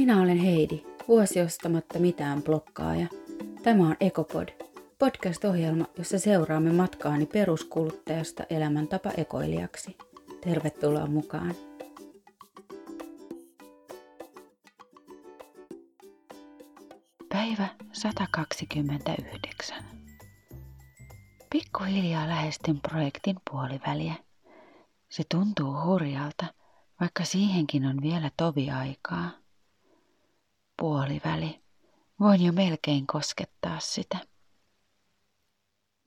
Minä olen Heidi, vuosi ostamatta mitään blokkaaja. Tämä on Ekopod, podcast-ohjelma, jossa seuraamme matkaani peruskuluttajasta elämäntapa ekoilijaksi. Tervetuloa mukaan! Päivä 129. Pikkuhiljaa lähestyn projektin puoliväliä. Se tuntuu hurjalta, vaikka siihenkin on vielä tovi aikaa. Puoliväli. Voin jo melkein koskettaa sitä.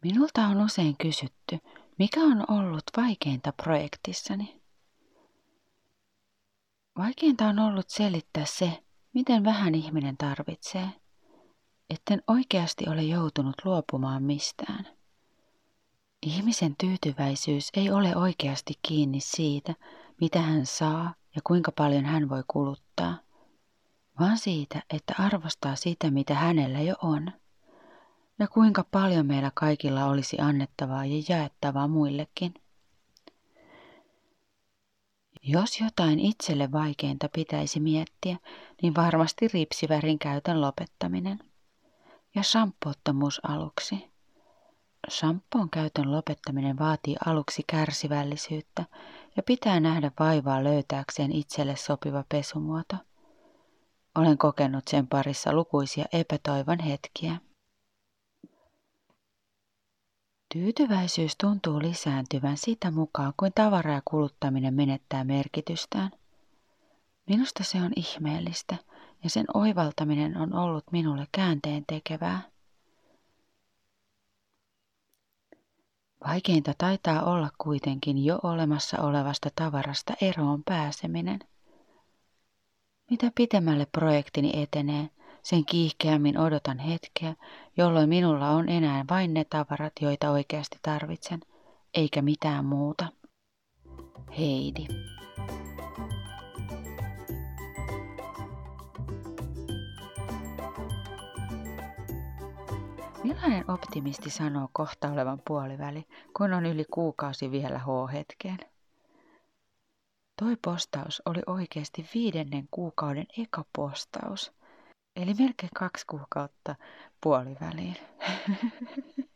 Minulta on usein kysytty, mikä on ollut vaikeinta projektissani. Vaikeinta on ollut selittää se, miten vähän ihminen tarvitsee, etten oikeasti ole joutunut luopumaan mistään. Ihmisen tyytyväisyys ei ole oikeasti kiinni siitä, mitä hän saa ja kuinka paljon hän voi kuluttaa, vaan siitä, että arvostaa sitä, mitä hänellä jo on, ja kuinka paljon meillä kaikilla olisi annettavaa ja jaettavaa muillekin. Jos jotain itselle vaikeinta pitäisi miettiä, niin varmasti ripsivärin käytön lopettaminen. Ja shampoottomuus aluksi. Shampoon käytön lopettaminen vaatii aluksi kärsivällisyyttä ja pitää nähdä vaivaa löytääkseen itselle sopiva pesumuoto. Olen kokenut sen parissa lukuisia epätoivon hetkiä. Tyytyväisyys tuntuu lisääntyvän sitä mukaan, kuin tavara ja kuluttaminen menettää merkitystään. Minusta se on ihmeellistä ja sen oivaltaminen on ollut minulle käänteen tekevää. Vaikeinta taitaa olla kuitenkin jo olemassa olevasta tavarasta eroon pääseminen. Mitä pitemmälle projektini etenee, sen kiihkeämmin odotan hetkeä, jolloin minulla on enää vain ne tavarat, joita oikeasti tarvitsen, eikä mitään muuta. Heidi. Millainen optimisti sanoo kohta olevan puoliväli, kun on yli kuukausi vielä H-hetkeen? Toi postaus oli oikeasti viidennen kuukauden eka postaus, eli melkein kaksi kuukautta puoliväliin.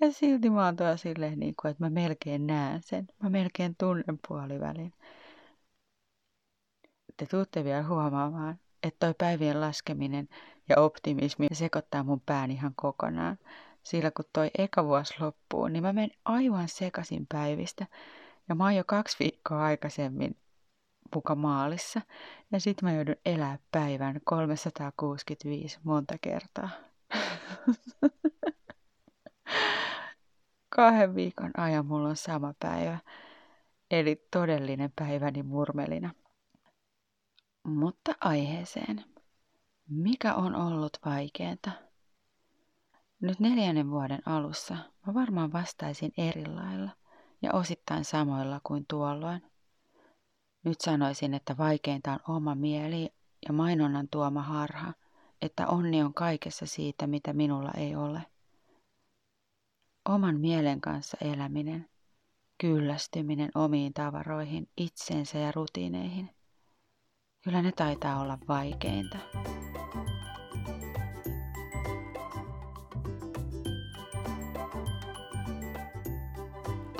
ja silti mä oon tuolla silleen, niin kuin, että mä melkein näen sen. Mä melkein tunnen puolivälin. Te tuutte vielä huomaamaan, että toi päivien laskeminen ja optimismi sekoittaa mun pään ihan kokonaan. Sillä kun toi eka vuosi loppuu, niin mä menen aivan sekasin päivistä. Ja mä oon jo kaksi viikkoa aikaisemmin muka maalissa. Ja sit mä joudun elää päivän 365 monta kertaa. Kahden viikon ajan mulla on sama päivä. Eli todellinen päiväni murmelina. Mutta aiheeseen. Mikä on ollut vaikeaa? Nyt neljännen vuoden alussa mä varmaan vastaisin eri lailla ja osittain samoilla kuin tuolloin. Nyt sanoisin, että vaikeinta on oma mieli ja mainonnan tuoma harha, että onni on kaikessa siitä, mitä minulla ei ole. Oman mielen kanssa eläminen, kyllästyminen omiin tavaroihin, itseensä ja rutiineihin. Kyllä ne taitaa olla vaikeinta.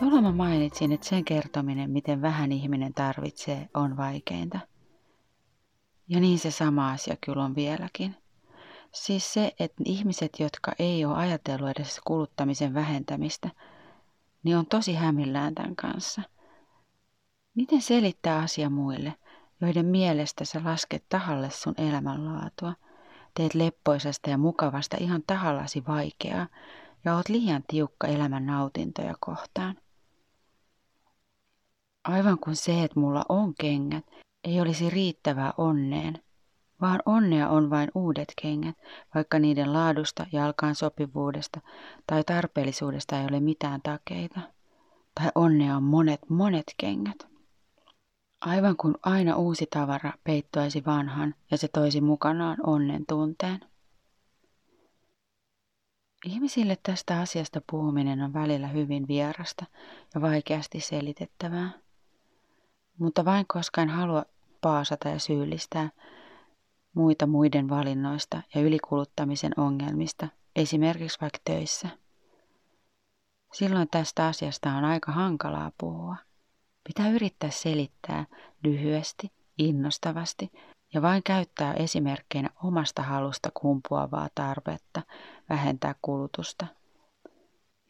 Tuolla mä mainitsin, että sen kertominen, miten vähän ihminen tarvitsee, on vaikeinta. Ja niin se sama asia kyllä on vieläkin. Siis se, että ihmiset, jotka ei ole ajatellut edes kuluttamisen vähentämistä, niin on tosi hämillään tämän kanssa. Miten selittää asia muille, joiden mielestä sä lasket tahalle sun elämänlaatua, teet leppoisesta ja mukavasta ihan tahallasi vaikeaa ja oot liian tiukka elämän nautintoja kohtaan? Aivan kuin se, että mulla on kengät, ei olisi riittävää onneen, vaan onnea on vain uudet kengät, vaikka niiden laadusta, jalkaan sopivuudesta tai tarpeellisuudesta ei ole mitään takeita. Tai onnea on monet, monet kengät. Aivan kuin aina uusi tavara peittoisi vanhan ja se toisi mukanaan onnen tunteen. Ihmisille tästä asiasta puhuminen on välillä hyvin vierasta ja vaikeasti selitettävää mutta vain koska en halua paasata ja syyllistää muita muiden valinnoista ja ylikuluttamisen ongelmista, esimerkiksi vaikka töissä. Silloin tästä asiasta on aika hankalaa puhua. Pitää yrittää selittää lyhyesti, innostavasti ja vain käyttää esimerkkeinä omasta halusta kumpuavaa tarvetta vähentää kulutusta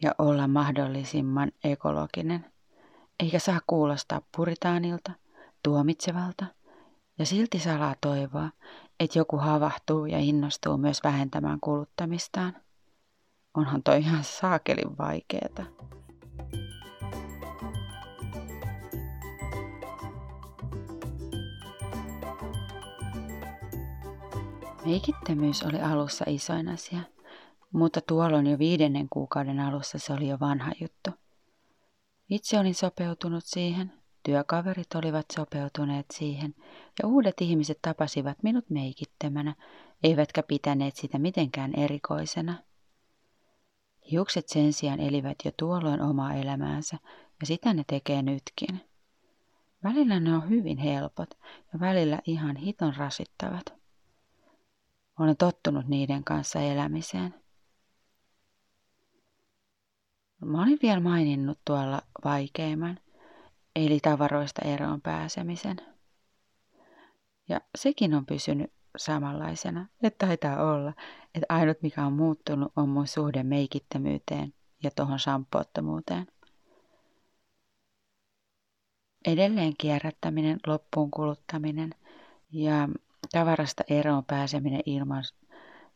ja olla mahdollisimman ekologinen, eikä saa kuulostaa puritaanilta, tuomitsevalta ja silti salaa toivoa, että joku havahtuu ja innostuu myös vähentämään kuluttamistaan. Onhan toi ihan saakelin vaikeeta. Meikittömyys oli alussa isoin asia, mutta tuolloin jo viidennen kuukauden alussa se oli jo vanha juttu. Itse olin sopeutunut siihen, työkaverit olivat sopeutuneet siihen ja uudet ihmiset tapasivat minut meikittömänä, eivätkä pitäneet sitä mitenkään erikoisena. Hiukset sen sijaan elivät jo tuolloin omaa elämäänsä ja sitä ne tekee nytkin. Välillä ne on hyvin helpot ja välillä ihan hiton rasittavat. Olen tottunut niiden kanssa elämiseen. Mä olin vielä maininnut tuolla vaikeimman, eli tavaroista eroon pääsemisen. Ja sekin on pysynyt samanlaisena, että taitaa olla, että ainut mikä on muuttunut on mun suhde meikittämyyteen ja tuohon sampoottomuuteen. Edelleen kierrättäminen, loppuun kuluttaminen ja Tavarasta eroon pääseminen ilman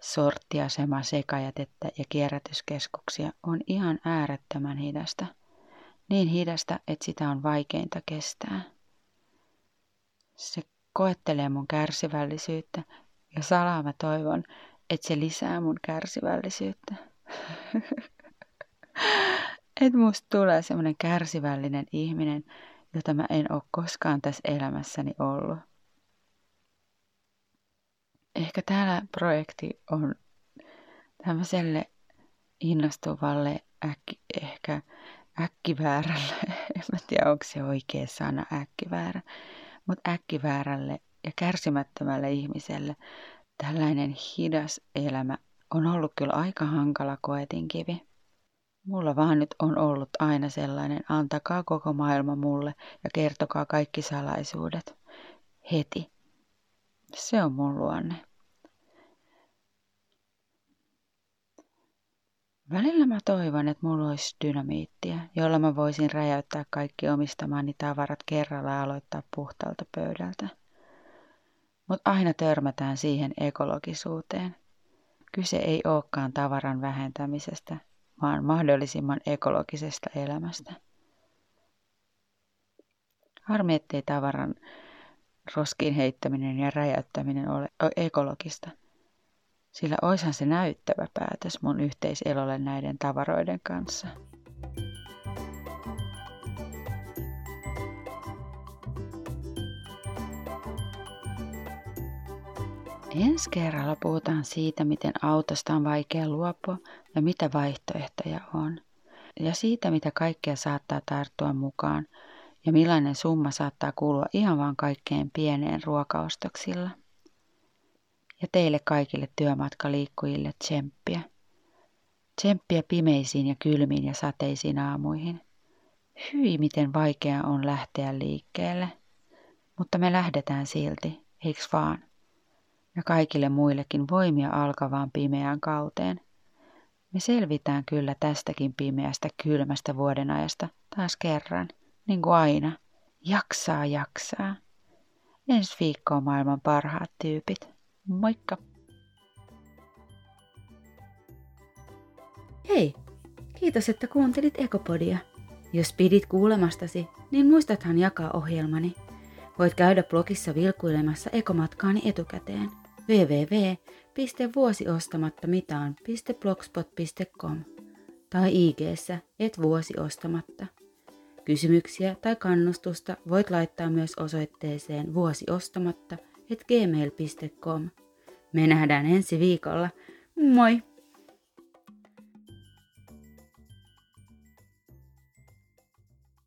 sorttiasema, sekajätettä ja kierrätyskeskuksia on ihan äärettömän hidasta. Niin hidasta, että sitä on vaikeinta kestää. Se koettelee mun kärsivällisyyttä ja salaa mä toivon, että se lisää mun kärsivällisyyttä. että musta tulee semmoinen kärsivällinen ihminen, jota mä en ole koskaan tässä elämässäni ollut ehkä tämä projekti on tämmöiselle innostuvalle äkki, ehkä äkkiväärälle, en mä tiedä onko se oikea sana äkkiväärä, mutta äkkiväärälle ja kärsimättömälle ihmiselle tällainen hidas elämä on ollut kyllä aika hankala koetinkivi. Mulla vaan nyt on ollut aina sellainen, antakaa koko maailma mulle ja kertokaa kaikki salaisuudet. Heti. Se on mun luonne. Välillä mä toivon, että mulla olisi dynamiittia, jolla mä voisin räjäyttää kaikki omistamani tavarat kerralla ja aloittaa puhtaalta pöydältä. Mutta aina törmätään siihen ekologisuuteen. Kyse ei olekaan tavaran vähentämisestä, vaan mahdollisimman ekologisesta elämästä. Harmi, ettei tavaran roskiin heittäminen ja räjäyttäminen ole ekologista – sillä oishan se näyttävä päätös mun yhteiselolle näiden tavaroiden kanssa. Ensi kerralla puhutaan siitä, miten autosta on vaikea luopua ja mitä vaihtoehtoja on. Ja siitä, mitä kaikkea saattaa tarttua mukaan ja millainen summa saattaa kulua ihan vaan kaikkein pieneen ruokaostoksilla ja teille kaikille työmatkaliikkujille tsemppiä. Tsemppiä pimeisiin ja kylmiin ja sateisiin aamuihin. Hyi, miten vaikea on lähteä liikkeelle. Mutta me lähdetään silti, eiks vaan? Ja kaikille muillekin voimia alkavaan pimeään kauteen. Me selvitään kyllä tästäkin pimeästä kylmästä vuodenajasta taas kerran, niin kuin aina. Jaksaa, jaksaa. Ensi viikkoon maailman parhaat tyypit. Moikka! Hei! Kiitos, että kuuntelit Ekopodia. Jos pidit kuulemastasi, niin muistathan jakaa ohjelmani. Voit käydä blogissa vilkuilemassa ekomatkaani etukäteen www.vuosiostamattamitaan.blogspot.com tai ig et vuosiostamatta. Kysymyksiä tai kannustusta voit laittaa myös osoitteeseen vuosiostamatta – gmail.com. Me nähdään ensi viikolla. Moi!